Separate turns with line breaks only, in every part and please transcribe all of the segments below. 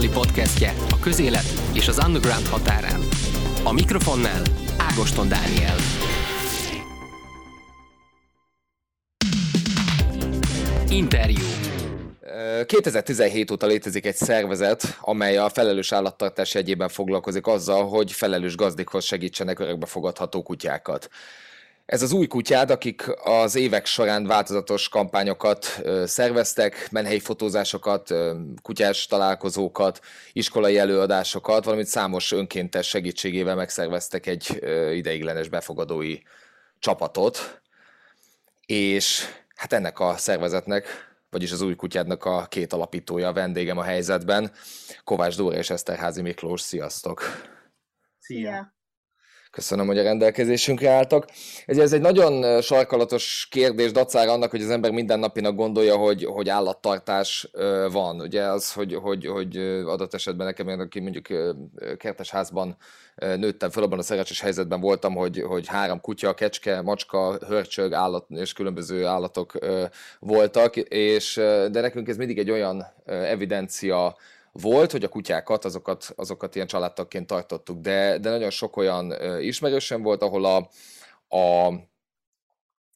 azonnali podcastje a közélet és az underground határán. A mikrofonnál Ágoston Dániel. Interjú.
2017 óta létezik egy szervezet, amely a felelős állattartás egyében foglalkozik azzal, hogy felelős gazdikhoz segítsenek örökbefogadható kutyákat. Ez az új kutyád, akik az évek során változatos kampányokat szerveztek, menhelyi fotózásokat, kutyás találkozókat, iskolai előadásokat, valamint számos önkéntes segítségével megszerveztek egy ideiglenes befogadói csapatot. És hát ennek a szervezetnek, vagyis az új kutyádnak a két alapítója a vendégem a helyzetben, Kovács Dóra és Eszterházi Miklós. Sziasztok!
Szia!
Köszönöm, hogy a rendelkezésünkre álltak. Ez, egy nagyon sarkalatos kérdés dacára annak, hogy az ember mindennapinak gondolja, hogy, hogy állattartás van. Ugye az, hogy, hogy, hogy adott esetben nekem, aki mondjuk kertesházban nőttem fel, abban a szerencsés helyzetben voltam, hogy, hogy három kutya, kecske, macska, hörcsög, állat és különböző állatok voltak, és de nekünk ez mindig egy olyan evidencia, volt, hogy a kutyákat, azokat, azokat ilyen családtagként tartottuk, de, de nagyon sok olyan ismerősen volt, ahol a, a,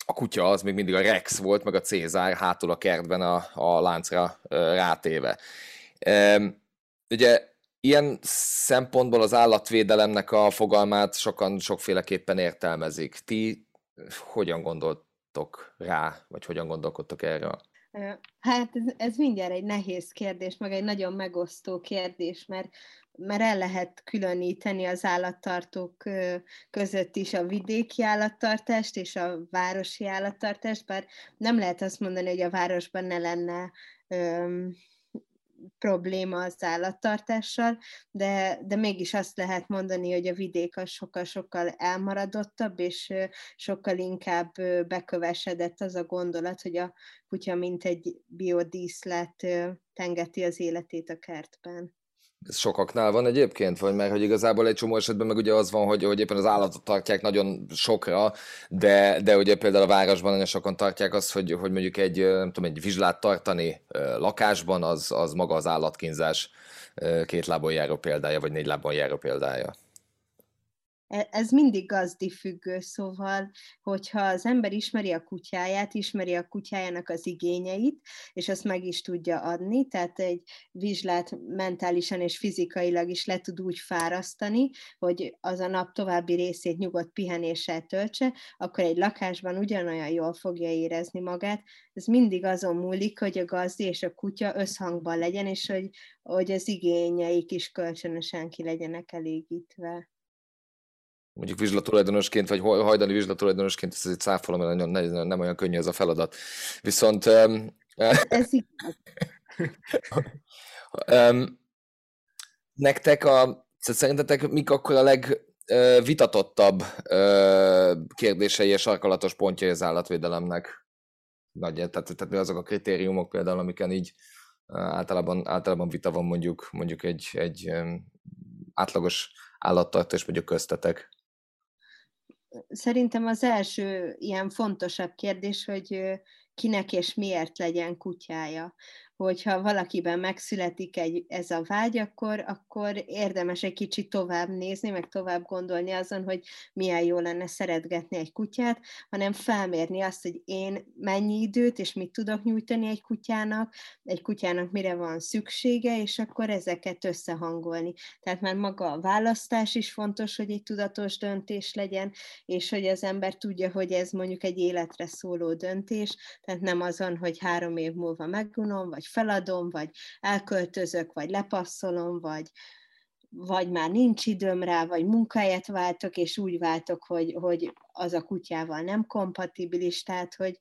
a kutya az még mindig a Rex volt, meg a Cézár hátul a kertben a, a láncra rátéve. Ugye ilyen szempontból az állatvédelemnek a fogalmát sokan sokféleképpen értelmezik. Ti hogyan gondoltok rá, vagy hogyan gondolkodtok erről?
Hát ez, ez mindjárt egy nehéz kérdés, meg egy nagyon megosztó kérdés, mert, mert el lehet különíteni az állattartók között is a vidéki állattartást és a városi állattartást, bár nem lehet azt mondani, hogy a városban ne lenne probléma az állattartással, de, de mégis azt lehet mondani, hogy a vidék az sokkal-sokkal elmaradottabb, és sokkal inkább bekövesedett az a gondolat, hogy a kutya mint egy biodíszlet tengeti az életét a kertben.
Ez sokaknál van egyébként, vagy mert hogy igazából egy csomó esetben meg ugye az van, hogy, hogy éppen az állatot tartják nagyon sokra, de, de ugye például a városban nagyon sokan tartják azt, hogy, hogy mondjuk egy, nem tudom, egy vizslát tartani lakásban, az, az maga az állatkínzás két lábon járó példája, vagy négy lábon járó példája.
E, ez mindig gazdi függő, szóval, hogyha az ember ismeri a kutyáját, ismeri a kutyájának az igényeit, és azt meg is tudja adni, tehát egy vizslát mentálisan és fizikailag is le tud úgy fárasztani, hogy az a nap további részét nyugodt pihenéssel töltse, akkor egy lakásban ugyanolyan jól fogja érezni magát. Ez mindig azon múlik, hogy a gazdi és a kutya összhangban legyen, és hogy, hogy az igényeik is kölcsönösen ki legyenek elégítve
mondjuk vizslatulajdonosként, vagy hajdani vizslatulajdonosként, ez egy száfolom, mert nagyon, nem, nem olyan könnyű ez a feladat. Viszont... Um,
ez
um, nektek a, szerintetek mik akkor a legvitatottabb uh, kérdései és sarkalatos pontjai az állatvédelemnek? Nagy, tehát, tehát mi azok a kritériumok például, amiken így uh, általában, általában vita van mondjuk, mondjuk egy, egy um, átlagos állattartás mondjuk köztetek?
Szerintem az első ilyen fontosabb kérdés, hogy kinek és miért legyen kutyája hogyha valakiben megszületik egy, ez a vágy, akkor, akkor érdemes egy kicsit tovább nézni, meg tovább gondolni azon, hogy milyen jó lenne szeretgetni egy kutyát, hanem felmérni azt, hogy én mennyi időt és mit tudok nyújtani egy kutyának, egy kutyának mire van szüksége, és akkor ezeket összehangolni. Tehát már maga a választás is fontos, hogy egy tudatos döntés legyen, és hogy az ember tudja, hogy ez mondjuk egy életre szóló döntés, tehát nem azon, hogy három év múlva megunom, vagy vagy feladom, vagy elköltözök, vagy lepasszolom, vagy, vagy már nincs időm rá, vagy munkáját váltok, és úgy váltok, hogy, hogy az a kutyával nem kompatibilis, tehát hogy,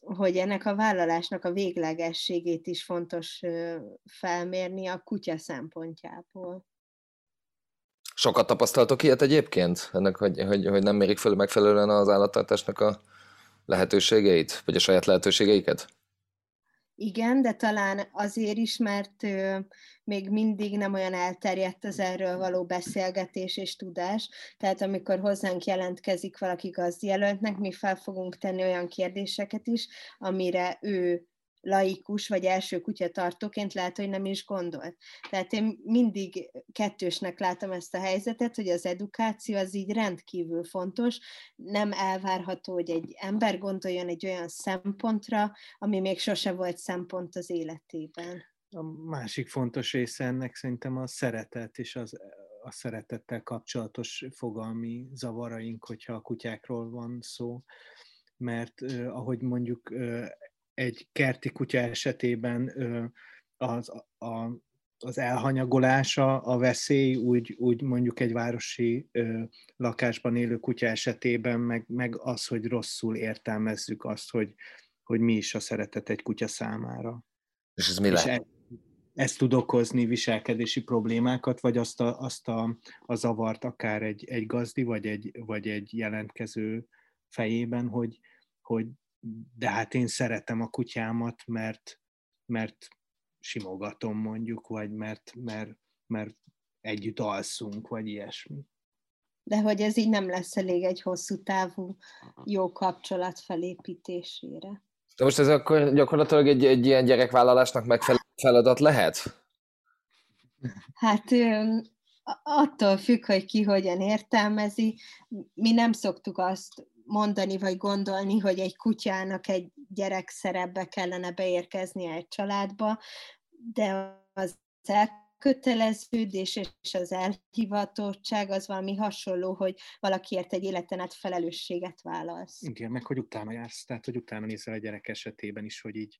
hogy ennek a vállalásnak a véglegességét is fontos felmérni a kutya szempontjából.
Sokat tapasztaltok ilyet egyébként? Ennek, hogy, hogy, hogy nem mérik fel megfelelően az állattartásnak a lehetőségeit, vagy a saját lehetőségeiket?
Igen, de talán azért is, mert még mindig nem olyan elterjedt az erről való beszélgetés és tudás. Tehát amikor hozzánk jelentkezik valaki gazdijelöltnek, mi fel fogunk tenni olyan kérdéseket is, amire ő laikus, vagy első kutyatartóként lehet, hogy nem is gondolt. Tehát én mindig kettősnek látom ezt a helyzetet, hogy az edukáció az így rendkívül fontos, nem elvárható, hogy egy ember gondoljon egy olyan szempontra, ami még sose volt szempont az életében.
A másik fontos része ennek szerintem a szeretet és az, a szeretettel kapcsolatos fogalmi zavaraink, hogyha a kutyákról van szó, mert uh, ahogy mondjuk uh, egy kerti kutya esetében az, a, az elhanyagolása, a veszély, úgy, úgy mondjuk egy városi ö, lakásban élő kutya esetében, meg, meg az, hogy rosszul értelmezzük azt, hogy, hogy mi is a szeretet egy kutya számára.
És ez mi és lehet?
ez tud okozni viselkedési problémákat, vagy azt a, azt a, a zavart akár egy, egy gazdi, vagy egy, vagy egy jelentkező fejében, hogy, hogy de hát én szeretem a kutyámat, mert, mert simogatom mondjuk, vagy mert, mert, mert együtt alszunk, vagy ilyesmi.
De hogy ez így nem lesz elég egy hosszú távú jó kapcsolat felépítésére.
De most ez akkor gyakorlatilag egy, egy ilyen gyerekvállalásnak megfelelő feladat lehet?
Hát attól függ, hogy ki hogyan értelmezi. Mi nem szoktuk azt mondani vagy gondolni, hogy egy kutyának egy gyerek szerepbe kellene beérkeznie egy családba, de az elköteleződés és az elhivatottság az valami hasonló, hogy valakiért egy életen át felelősséget válasz.
Igen, meg hogy utána jársz, tehát hogy utána nézel a gyerek esetében is, hogy így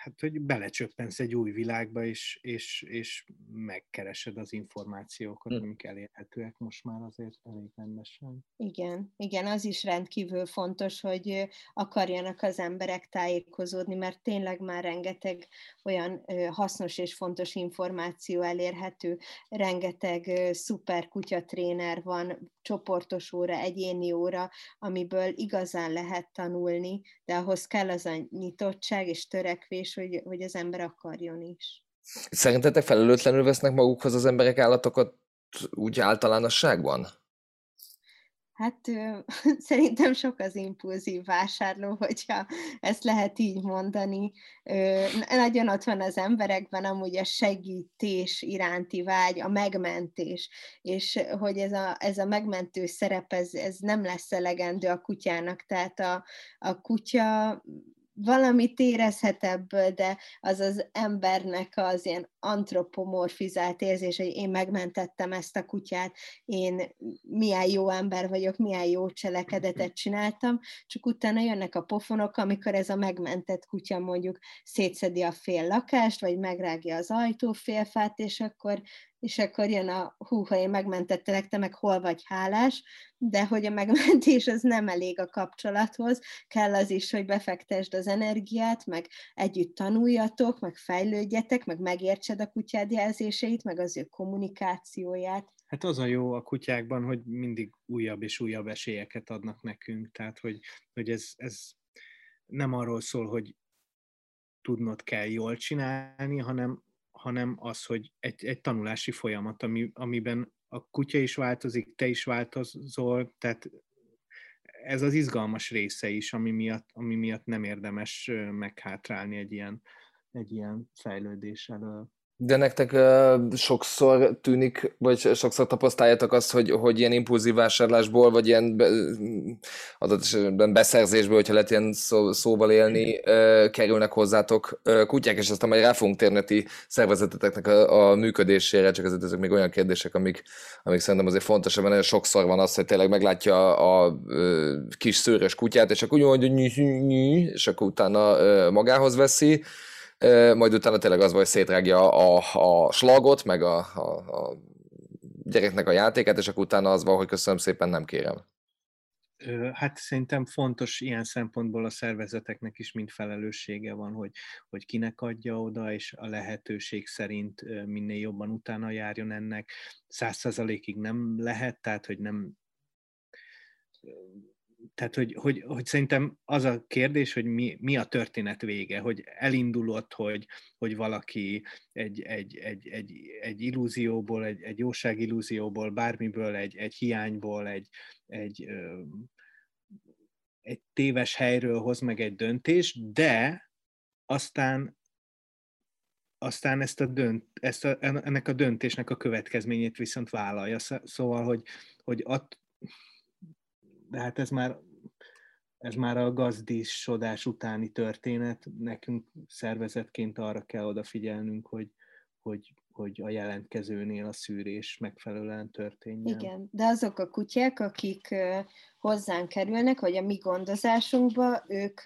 hát, hogy belecsöppensz egy új világba, és, és, és megkeresed az információkat, hmm. amik elérhetőek most már azért elég rendesen.
Igen, igen, az is rendkívül fontos, hogy akarjanak az emberek tájékozódni, mert tényleg már rengeteg olyan hasznos és fontos információ elérhető, rengeteg szuper kutyatréner van, csoportos óra, egyéni óra, amiből igazán lehet tanulni, de ahhoz kell az a nyitottság és törekvés, hogy, hogy az ember akarjon is.
Szerintetek felelőtlenül vesznek magukhoz az emberek állatokat úgy általánosságban?
Hát szerintem sok az impulzív vásárló, hogyha ezt lehet így mondani. Nagyon ott van az emberekben amúgy a segítés iránti vágy, a megmentés, és hogy ez a, ez a megmentő szerep, ez, ez nem lesz elegendő a kutyának, tehát a, a kutya valamit érezhet ebből, de az az embernek az ilyen antropomorfizált érzés, hogy én megmentettem ezt a kutyát, én milyen jó ember vagyok, milyen jó cselekedetet csináltam, csak utána jönnek a pofonok, amikor ez a megmentett kutya mondjuk szétszedi a fél lakást, vagy megrágja az ajtófélfát, és akkor és akkor jön a hú, ha én megmentettelek, te meg hol vagy hálás, de hogy a megmentés az nem elég a kapcsolathoz, kell az is, hogy befektesd az energiát, meg együtt tanuljatok, meg fejlődjetek, meg megértsed a kutyád jelzéseit, meg az ő kommunikációját.
Hát az a jó a kutyákban, hogy mindig újabb és újabb esélyeket adnak nekünk, tehát hogy, hogy ez, ez nem arról szól, hogy tudnod kell jól csinálni, hanem hanem az, hogy egy, egy tanulási folyamat, ami, amiben a kutya is változik, te is változol, tehát ez az izgalmas része is, ami miatt, ami miatt nem érdemes meghátrálni egy ilyen, egy ilyen fejlődés elől.
De nektek uh, sokszor tűnik, vagy sokszor tapasztaljátok azt, hogy, hogy ilyen impulzív vásárlásból, vagy ilyen be, adott esetben beszerzésből, hogyha lehet ilyen szó, szóval élni, uh, kerülnek hozzátok uh, kutyák, és aztán majd rá fogunk térni ti szervezeteteknek a, a működésére, csak ezek, ezek még olyan kérdések, amik, amik szerintem azért fontosak, mert nagyon sokszor van az, hogy tényleg meglátja a, a, kis szőrös kutyát, és akkor úgy mondja, és akkor utána magához veszi, majd utána tényleg az, hogy szétrágja a, a slagot, meg a, a, a gyereknek a játékát, és akkor utána az van, hogy köszönöm szépen, nem kérem.
Hát szerintem fontos ilyen szempontból a szervezeteknek is mind felelőssége van, hogy, hogy kinek adja oda, és a lehetőség szerint minél jobban utána járjon ennek. Száz százalékig nem lehet, tehát hogy nem tehát, hogy, hogy, hogy szerintem az a kérdés, hogy mi, mi a történet vége, hogy elindulott, hogy, hogy valaki egy, egy, egy, egy, egy illúzióból, egy, egy jóság illúzióból, bármiből, egy, egy hiányból, egy, egy, egy téves helyről hoz meg egy döntés, de aztán aztán ezt a dönt, ezt a, ennek a döntésnek a következményét viszont vállalja. Szóval, hogy, hogy att, de hát ez már, ez már a gazdisodás utáni történet, nekünk szervezetként arra kell odafigyelnünk, hogy, hogy, hogy a jelentkezőnél a szűrés megfelelően történjen.
Igen, de azok a kutyák, akik hozzánk kerülnek, vagy a mi gondozásunkba, ők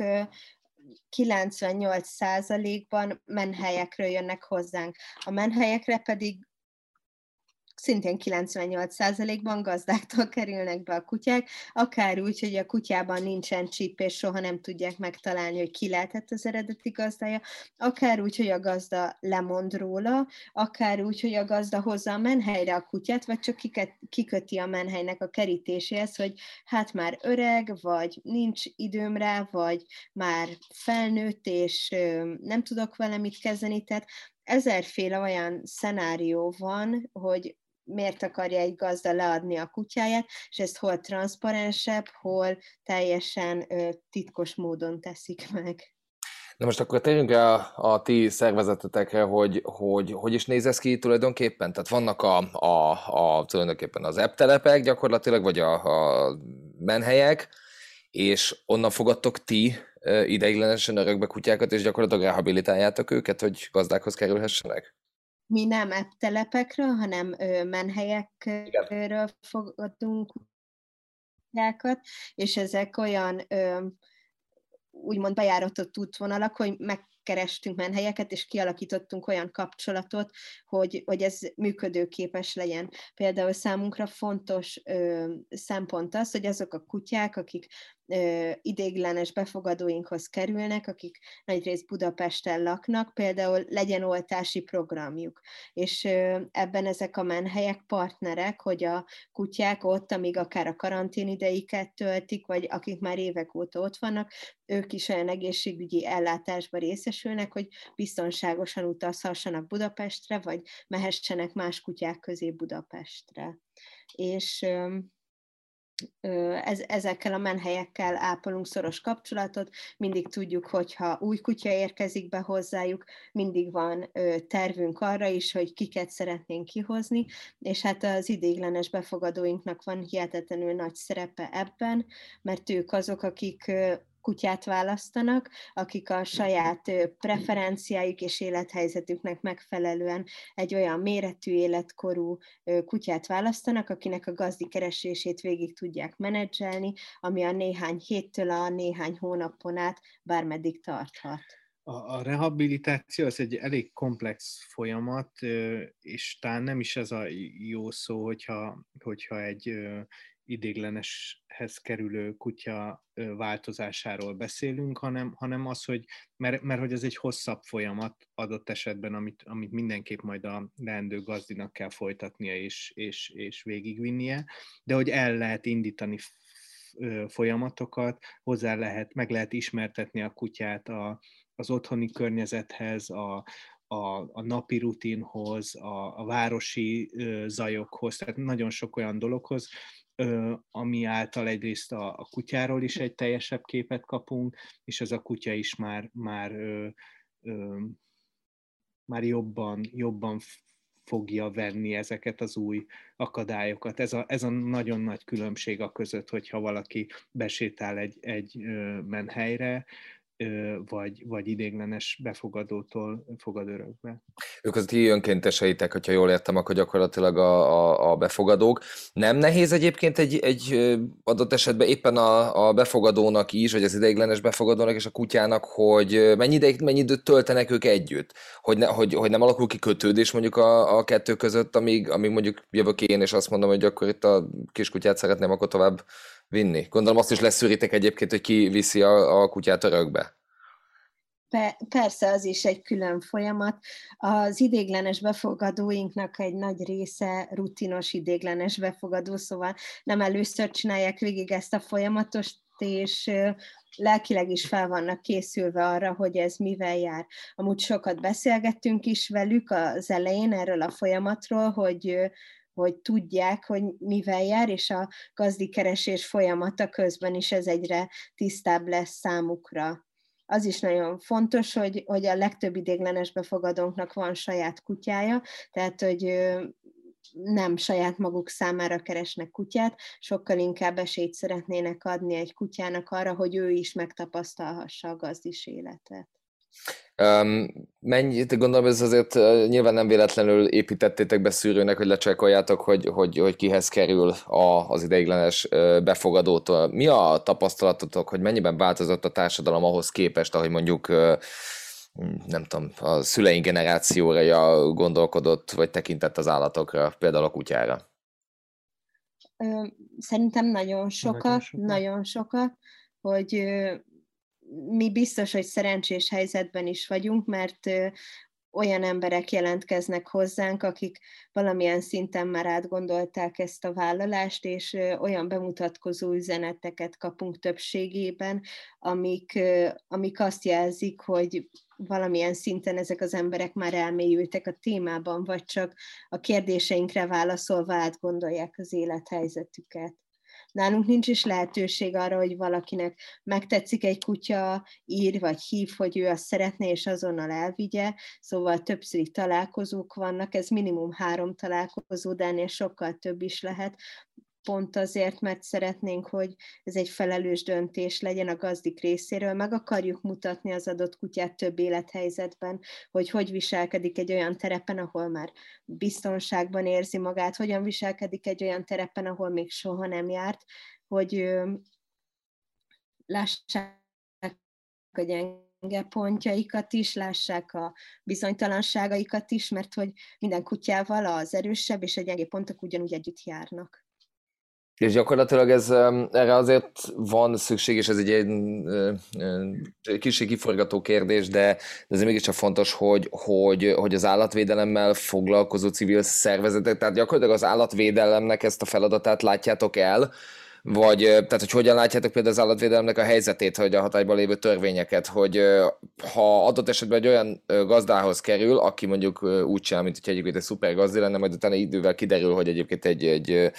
98%-ban menhelyekről jönnek hozzánk. A menhelyekre pedig szintén 98%-ban gazdáktól kerülnek be a kutyák, akár úgy, hogy a kutyában nincsen csíp, és soha nem tudják megtalálni, hogy ki lehetett az eredeti gazdája, akár úgy, hogy a gazda lemond róla, akár úgy, hogy a gazda hozza a menhelyre a kutyát, vagy csak kiköti a menhelynek a kerítéséhez, hogy hát már öreg, vagy nincs időm rá, vagy már felnőtt, és nem tudok vele mit kezdeni, tehát ezerféle olyan szenárió van, hogy miért akarja egy gazda leadni a kutyáját, és ezt hol transzparensebb, hol teljesen ö, titkos módon teszik meg.
Na most akkor térjünk el a, ti szervezetetekre, hogy, hogy hogy is néz ez ki tulajdonképpen? Tehát vannak a, a, a tulajdonképpen az eptelepek gyakorlatilag, vagy a, a menhelyek, és onnan fogadtok ti ideiglenesen örökbe kutyákat, és gyakorlatilag rehabilitáljátok őket, hogy gazdákhoz kerülhessenek?
Mi nem telepekről, hanem menhelyekről fogadunk kutyákat, és ezek olyan úgymond bejáratott útvonalak, hogy meg kerestünk menhelyeket, és kialakítottunk olyan kapcsolatot, hogy, hogy ez működőképes legyen. Például számunkra fontos ö, szempont az, hogy azok a kutyák, akik ö, idéglenes befogadóinkhoz kerülnek, akik nagyrészt Budapesten laknak, például legyen oltási programjuk. És ö, ebben ezek a menhelyek partnerek, hogy a kutyák ott, amíg akár a karantén ideiket töltik, vagy akik már évek óta ott vannak, ők is olyan egészségügyi ellátásba részesülnek, hogy biztonságosan utazhassanak Budapestre, vagy mehessenek más kutyák közé Budapestre. És ez, ezekkel a menhelyekkel ápolunk szoros kapcsolatot, mindig tudjuk, hogyha új kutya érkezik be hozzájuk, mindig van tervünk arra is, hogy kiket szeretnénk kihozni, és hát az idéglenes befogadóinknak van hihetetlenül nagy szerepe ebben, mert ők azok, akik kutyát választanak, akik a saját preferenciájuk és élethelyzetüknek megfelelően egy olyan méretű, életkorú kutyát választanak, akinek a gazdi keresését végig tudják menedzselni, ami a néhány héttől a néhány hónapon át bármeddig tarthat.
A, a rehabilitáció az egy elég komplex folyamat, és talán nem is ez a jó szó, hogyha, hogyha egy idégleneshez kerülő kutya változásáról beszélünk, hanem, hanem az, hogy, mert, mert hogy ez egy hosszabb folyamat adott esetben, amit, amit mindenképp majd a leendő gazdinak kell folytatnia és, és, és végigvinnie, de hogy el lehet indítani folyamatokat, hozzá lehet, meg lehet ismertetni a kutyát a, az otthoni környezethez, a, a, a napi rutinhoz, a, a városi ö, zajokhoz, tehát nagyon sok olyan dologhoz, ami által egyrészt a, a kutyáról is egy teljesebb képet kapunk, és ez a kutya is már, már, ö, ö, már jobban, jobban fogja venni ezeket az új akadályokat. Ez a, ez a nagyon nagy különbség a között, hogyha valaki besétál egy, egy menhelyre, vagy, vagy idéglenes befogadótól fogad örökbe.
Ők az ti önkénteseitek, hogyha jól értem, akkor gyakorlatilag a, a, a befogadók. Nem nehéz egyébként egy, egy adott esetben éppen a, a befogadónak is, vagy az ideiglenes befogadónak és a kutyának, hogy mennyi, ideig, mennyi időt töltenek ők együtt? Hogy, ne, hogy, hogy nem alakul ki kötődés mondjuk a, a kettő között, amíg, amíg mondjuk jövök én, és azt mondom, hogy akkor itt a kiskutyát szeretném akkor tovább vinni. Gondolom azt is leszűritek egyébként, hogy ki viszi a, a kutyát örökbe.
Persze, az is egy külön folyamat. Az idéglenes befogadóinknak egy nagy része rutinos idéglenes befogadó, szóval nem először csinálják végig ezt a folyamatos, és lelkileg is fel vannak készülve arra, hogy ez mivel jár. Amúgy sokat beszélgettünk is velük az elején erről a folyamatról, hogy hogy tudják, hogy mivel jár, és a gazdikeresés folyamata közben is ez egyre tisztább lesz számukra. az is nagyon fontos, hogy, hogy a legtöbb idéglenes befogadónknak van saját kutyája, tehát hogy nem saját maguk számára keresnek kutyát, sokkal inkább esélyt szeretnének adni egy kutyának arra, hogy ő is megtapasztalhassa a gazdis életet.
Um, mennyit gondolom, ez azért uh, nyilván nem véletlenül építettétek be szűrőnek, hogy lecsekoljátok, hogy, hogy, hogy kihez kerül a, az ideiglenes uh, befogadótól. Mi a tapasztalatotok, hogy mennyiben változott a társadalom ahhoz képest, ahogy mondjuk uh, nem tudom, a szüleink generációra gondolkodott, vagy tekintett az állatokra, például a kutyára?
Szerintem nagyon sokat, nagyon sokat, nagyon sokat hogy mi biztos, hogy szerencsés helyzetben is vagyunk, mert olyan emberek jelentkeznek hozzánk, akik valamilyen szinten már átgondolták ezt a vállalást, és olyan bemutatkozó üzeneteket kapunk többségében, amik, amik azt jelzik, hogy valamilyen szinten ezek az emberek már elmélyültek a témában, vagy csak a kérdéseinkre válaszolva átgondolják az élethelyzetüket. Nálunk nincs is lehetőség arra, hogy valakinek megtetszik egy kutya, ír vagy hív, hogy ő azt szeretné, és azonnal elvigye, szóval többszöri találkozók vannak, ez minimum három találkozó, de ennél sokkal több is lehet, pont azért, mert szeretnénk, hogy ez egy felelős döntés legyen a gazdik részéről, meg akarjuk mutatni az adott kutyát több élethelyzetben, hogy hogy viselkedik egy olyan terepen, ahol már biztonságban érzi magát, hogyan viselkedik egy olyan terepen, ahol még soha nem járt, hogy lássák a gyenge pontjaikat is, lássák a bizonytalanságaikat is, mert hogy minden kutyával az erősebb és a gyenge pontok ugyanúgy együtt járnak.
És gyakorlatilag ez erre azért van szükség, és ez egy, egy, egy kicsit kiforgató kérdés, de, de ez mégiscsak fontos, hogy, hogy, hogy az állatvédelemmel foglalkozó civil szervezetek, tehát gyakorlatilag az állatvédelemnek ezt a feladatát látjátok el, vagy tehát, hogy hogyan látjátok például az állatvédelemnek a helyzetét, hogy a hatályban lévő törvényeket, hogy ha adott esetben egy olyan gazdához kerül, aki mondjuk úgy csinál, mint hogy egyébként egy szuper gazdi lenne, majd utána idővel kiderül, hogy egyébként egy, egy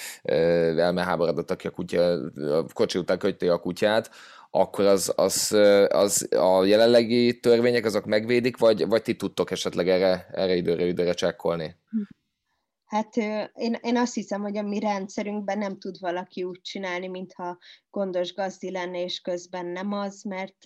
elmeháborodott, aki a, kutya, a kocsi után köti a kutyát, akkor az, az, az a jelenlegi törvények azok megvédik, vagy, vagy ti tudtok esetleg erre, erre időre időre csekkolni?
Hát én, én azt hiszem, hogy a mi rendszerünkben nem tud valaki úgy csinálni, mintha gondos gazdi lenne, és közben nem az, mert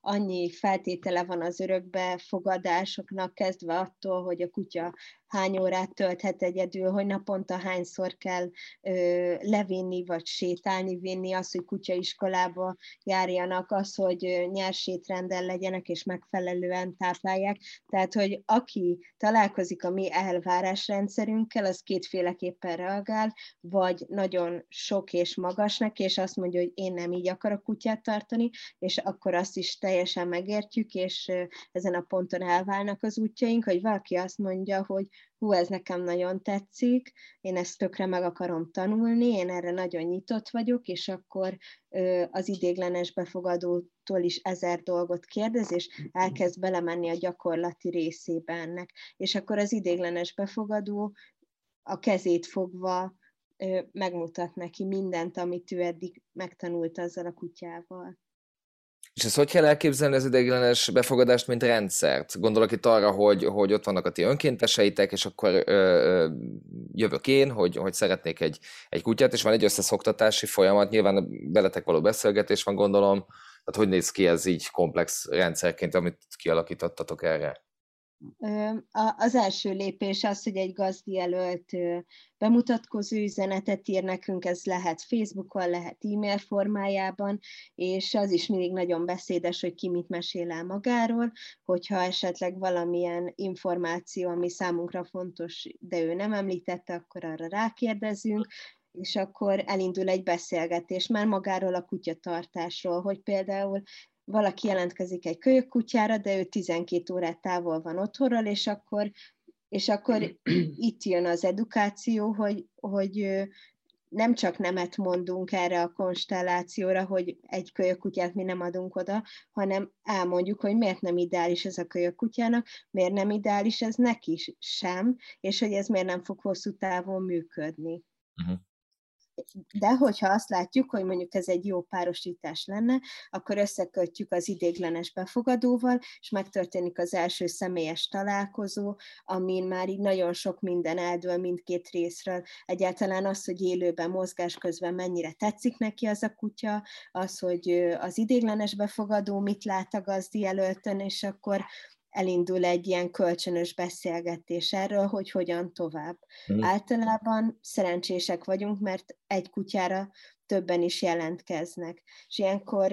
annyi feltétele van az örökbe fogadásoknak, kezdve attól, hogy a kutya hány órát tölthet egyedül, hogy naponta hányszor kell ö, levinni vagy sétálni, vinni, az, hogy kutyaiskolába járjanak, az, hogy nyers étrenden legyenek és megfelelően táplálják. Tehát, hogy aki találkozik a mi elvárásrendszerünkkel, az kétféleképpen reagál, vagy nagyon sok és magasnak, és azt mondja, hogy én nem így akarok kutyát tartani, és akkor azt is teljesen megértjük, és ezen a ponton elválnak az útjaink, hogy valaki azt mondja, hogy hú, ez nekem nagyon tetszik, én ezt tökre meg akarom tanulni, én erre nagyon nyitott vagyok, és akkor az idéglenes befogadótól is ezer dolgot kérdez, és elkezd belemenni a gyakorlati részébe ennek. És akkor az idéglenes befogadó a kezét fogva megmutat neki mindent, amit ő eddig megtanult azzal a kutyával.
És ezt hogy kell elképzelni az ideiglenes befogadást, mint rendszert? Gondolok itt arra, hogy, hogy ott vannak a ti önkénteseitek, és akkor ö, ö, jövök én, hogy, hogy szeretnék egy, egy kutyát, és van egy összeszoktatási folyamat, nyilván beletek való beszélgetés van, gondolom. Tehát hogy néz ki ez így komplex rendszerként, amit kialakítottatok erre?
Az első lépés az, hogy egy gazdi jelölt bemutatkozó üzenetet ír nekünk, ez lehet Facebookon, lehet e-mail formájában, és az is mindig nagyon beszédes, hogy ki mit mesél el magáról, hogyha esetleg valamilyen információ, ami számunkra fontos, de ő nem említette, akkor arra rákérdezünk, és akkor elindul egy beszélgetés már magáról a kutyatartásról, hogy például valaki jelentkezik egy kölyök kutyára, de ő 12 órát távol van otthonról, és akkor, és akkor itt jön az edukáció, hogy, hogy nem csak nemet mondunk erre a konstellációra, hogy egy kutyát mi nem adunk oda, hanem elmondjuk, hogy miért nem ideális ez a kutyának, miért nem ideális ez neki sem, és hogy ez miért nem fog hosszú távon működni. Uh-huh de hogyha azt látjuk, hogy mondjuk ez egy jó párosítás lenne, akkor összekötjük az idéglenes befogadóval, és megtörténik az első személyes találkozó, amin már így nagyon sok minden eldől mindkét részről. Egyáltalán az, hogy élőben, mozgás közben mennyire tetszik neki az a kutya, az, hogy az idéglenes befogadó mit lát a gazdi jelöltön, és akkor elindul egy ilyen kölcsönös beszélgetés erről, hogy hogyan tovább. Mm. Általában szerencsések vagyunk, mert egy kutyára többen is jelentkeznek. És ilyenkor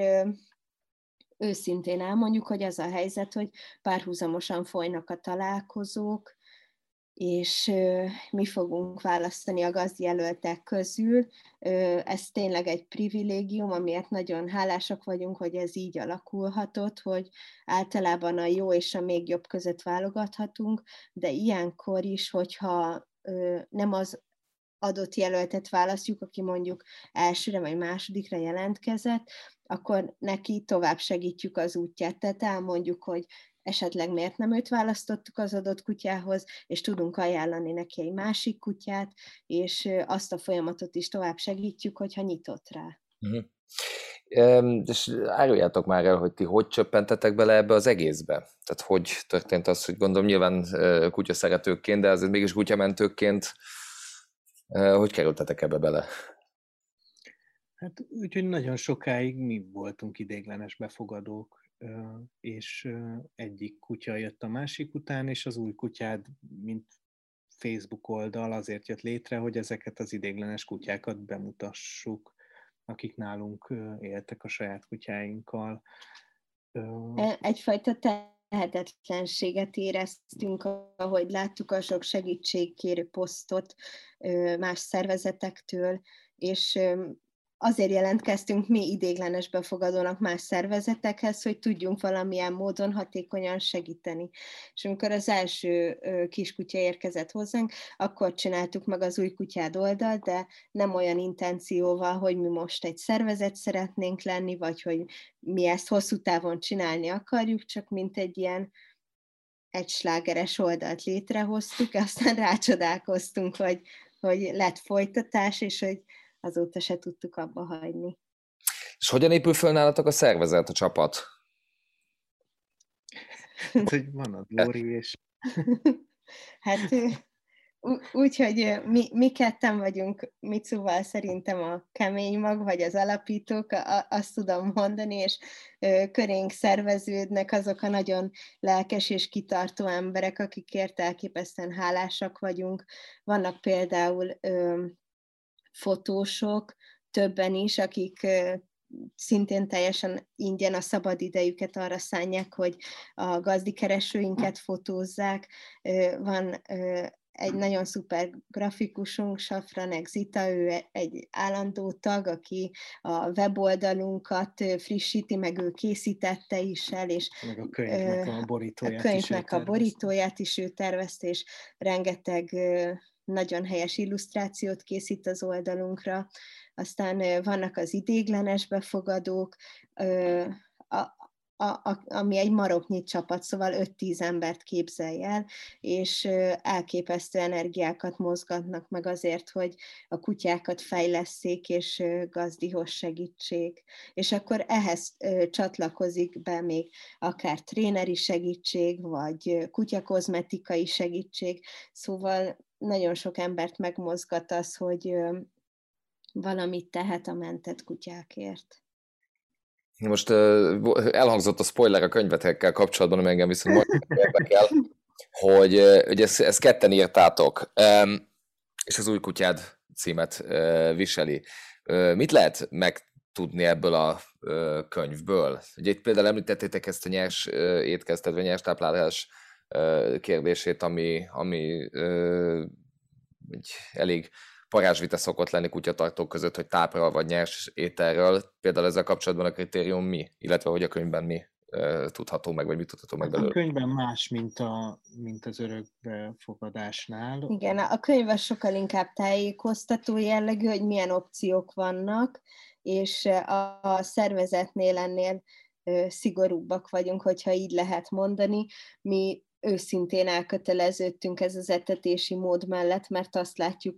őszintén elmondjuk, hogy az a helyzet, hogy párhuzamosan folynak a találkozók, és mi fogunk választani a gazdjelöltek közül. Ez tényleg egy privilégium, amiért nagyon hálásak vagyunk, hogy ez így alakulhatott, hogy általában a jó és a még jobb között válogathatunk, de ilyenkor is, hogyha nem az adott jelöltet választjuk, aki mondjuk elsőre vagy másodikra jelentkezett, akkor neki tovább segítjük az útját. Tehát elmondjuk, hogy esetleg miért nem őt választottuk az adott kutyához, és tudunk ajánlani neki egy másik kutyát, és azt a folyamatot is tovább segítjük, hogyha nyitott rá. Uh-huh.
És áruljátok már el, hogy ti hogy csöppentetek bele ebbe az egészbe? Tehát hogy történt az, hogy gondolom nyilván kutyaszeretőkként, de azért mégis kutyamentőkként hogy kerültetek ebbe bele?
Hát úgyhogy nagyon sokáig mi voltunk idéglenes befogadók, és egyik kutya jött a másik után, és az új kutyád, mint Facebook oldal azért jött létre, hogy ezeket az idéglenes kutyákat bemutassuk, akik nálunk éltek a saját kutyáinkkal.
E, egyfajta tehetetlenséget éreztünk, ahogy láttuk a sok segítségkérő posztot más szervezetektől, és azért jelentkeztünk mi idéglenes befogadónak más szervezetekhez, hogy tudjunk valamilyen módon hatékonyan segíteni. És amikor az első kiskutya érkezett hozzánk, akkor csináltuk meg az új kutyád oldalt, de nem olyan intencióval, hogy mi most egy szervezet szeretnénk lenni, vagy hogy mi ezt hosszú távon csinálni akarjuk, csak mint egy ilyen egy slágeres oldalt létrehoztuk, aztán rácsodálkoztunk, hogy, hogy lett folytatás, és hogy azóta se tudtuk abba hagyni.
És hogyan épül föl nálatok a szervezet, a csapat?
Hát, hogy van a Dóri és...
hát úgy, hogy mi, mi ketten vagyunk Mitsuval szerintem a kemény mag, vagy az alapítók, azt tudom mondani, és körénk szerveződnek azok a nagyon lelkes és kitartó emberek, akikért elképesztően hálásak vagyunk. Vannak például fotósok, többen is, akik szintén teljesen ingyen a szabad idejüket arra szánják, hogy a gazdikeresőinket fotózzák. Van egy nagyon szuper grafikusunk, Safranek Zita, ő egy állandó tag, aki a weboldalunkat frissíti, meg ő készítette is el, és
meg a könyvnek a borítóját,
a könyvnek is, a borítóját is ő tervezte, és rengeteg nagyon helyes illusztrációt készít az oldalunkra, aztán vannak az idéglenes befogadók, a, a, a, ami egy maroknyi csapat, szóval 5-10 embert képzelj el, és elképesztő energiákat mozgatnak meg azért, hogy a kutyákat fejleszék, és gazdihoz segítség. És akkor ehhez csatlakozik be még akár tréneri segítség, vagy kutyakozmetikai segítség, szóval nagyon sok embert megmozgat az, hogy valamit tehet a mentett kutyákért.
Most elhangzott a spoiler a könyvetekkel kapcsolatban, ami engem viszont nagyon érdekel, hogy, hogy ezt, ezt ketten írtátok, és az új kutyád címet viseli. Mit lehet megtudni ebből a könyvből? Ugye itt például említettétek ezt a nyers étkeztet, vagy nyers táplálás kérdését, ami, ami egy elég parázsvita szokott lenni kutyatartók között, hogy tápról vagy nyers ételről. Például ezzel kapcsolatban a kritérium mi, illetve hogy a könyvben mi tudható meg, vagy mit tudható meg belőle?
A könyvben más, mint, a, mint az örökbefogadásnál.
Igen, a könyv sokkal inkább tájékoztató jellegű, hogy milyen opciók vannak, és a, a szervezetnél ennél szigorúbbak vagyunk, hogyha így lehet mondani. Mi őszintén elköteleződtünk ez az etetési mód mellett, mert azt látjuk,